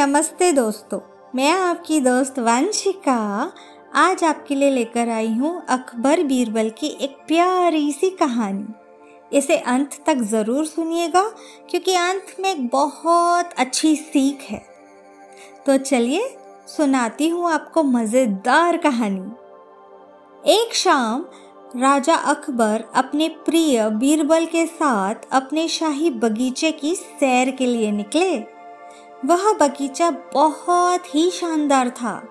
नमस्ते दोस्तों, मैं आपकी दोस्त वंशिका। आज आपके लिए लेकर आई हूँ अकबर बीरबल की एक प्यारी सी कहानी। इसे अंत तक ज़रूर सुनिएगा, क्योंकि अंत में एक बहुत अच्छी सीख है। तो चलिए, सुनाती हूँ आपको मज़ेदार कहानी। एक शाम, राजा अकबर अपने प्रिय बीरबल के साथ अपने शाही बगीचे की सैर के लिए निकले। वह बगीचा बहुत ही शानदार था।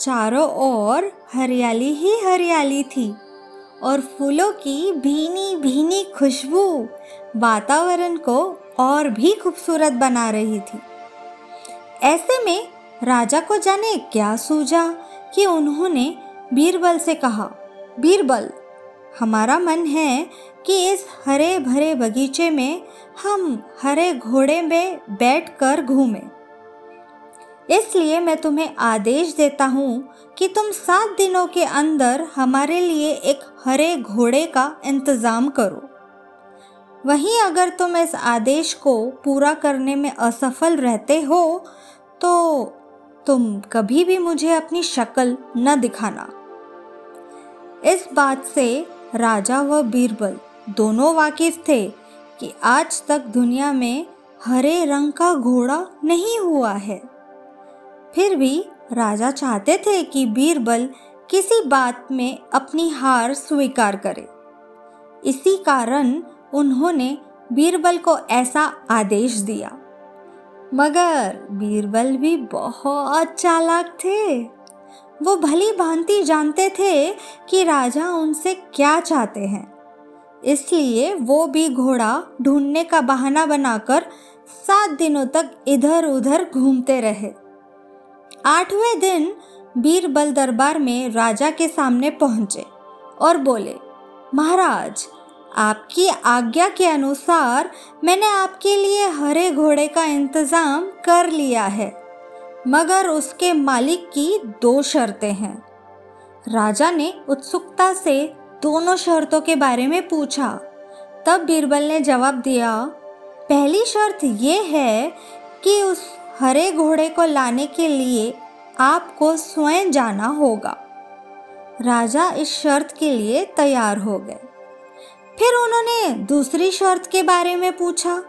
चारों ओर हरियाली ही हरियाली थी और फूलों की भीनी भीनी खुशबू वातावरण को और भी खूबसूरत बना रही थी। ऐसे में राजा को जाने क्या सूझा कि उन्होंने बीरबल से कहा, बीरबल, हमारा मन है कि इस हरे भरे बगीचे में हम हरे घोड़े में बैठकर घूमें। इसलिए मैं तुम्हें आदेश देता हूँ कि तुम सात दिनों के अंदर हमारे लिए एक हरे घोड़े का इंतज़ाम करो। वहीं अगर तुम इस आदेश को पूरा करने में असफल रहते हो तो तुम कभी भी मुझे अपनी शक्ल न दिखाना। इस बात से राजा व बीरबल दोनों वाकिफ थे कि आज तक दुनिया में हरे रंग का घोड़ा नहीं हुआ है। फिर भी राजा चाहते थे कि बीरबल किसी बात में अपनी हार स्वीकार करे। इसी कारण उन्होंने बीरबल को ऐसा आदेश दिया। मगर बीरबल भी बहुत चालाक थे। वो भली भांति जानते थे कि राजा उनसे क्या चाहते हैं। इसलिए वो भी घोड़ा ढूँढने का बहाना बनाकर सात दिनों तक इधर उधर घूमते रहे। आठवें दिन बीरबल दरबार में राजा के सामने पहुँचे और बोले, महाराज, आपकी आज्ञा के अनुसार मैंने आपके लिए हरे घोड़े का इंतज़ाम कर लिया है, मगर उसके मालिक की दो शर्तें हैं। राजा ने उत्सुकता से दोनों शर्तों के बारे में पूछा। तब बीरबल ने जवाब दिया, पहली शर्त यह है कि उस हरे घोड़े को लाने के लिए आपको स्वयं जाना होगा। राजा इस शर्त के लिए तैयार हो गए। फिर उन्होंने दूसरी शर्त के बारे में पूछा।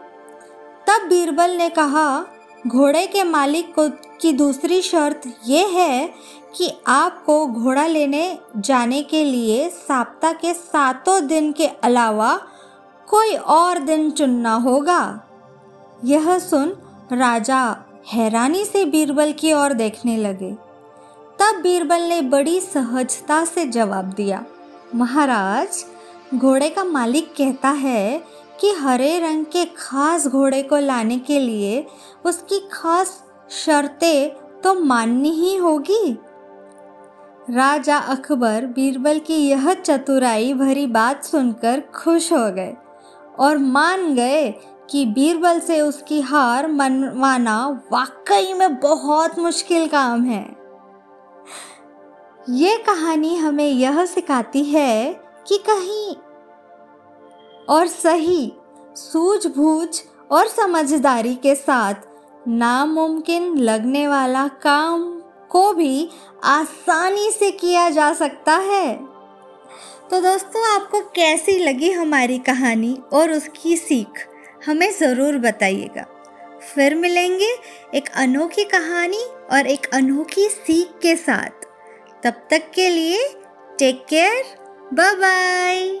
तब बीरबल ने कहा, घोड़े के मालिक को की दूसरी शर्त यह है कि आपको घोड़ा लेने जाने के लिए सप्ताह के सातों दिन के अलावा कोई और दिन चुनना होगा। यह सुन राजा हैरानी से बीरबल की ओर देखने लगे। तब बीरबल ने बड़ी सहजता से जवाब दिया, महाराज, घोड़े का मालिक कहता है कि हरे रंग के खास घोड़े को लाने के लिए उसकी खास शर्तें तो माननी ही होगी। राजा अकबर बीरबल की यह चतुराई भरी बात सुनकर खुश हो गए और मान गए कि बीरबल से उसकी हार मनवाना वाकई में बहुत मुश्किल काम है। ये कहानी हमें यह सिखाती है कि कहीं और सही, सूझबूझ और समझदारी के साथ नामुमकिन लगने वाला काम को भी आसानी से किया जा सकता है। तो दोस्तों, आपको कैसी लगी हमारी कहानी और उसकी सीख, हमें ज़रूर बताइएगा। फिर मिलेंगे एक अनोखी कहानी और एक अनोखी सीख के साथ। तब तक के लिए टेक केयर बाय बाय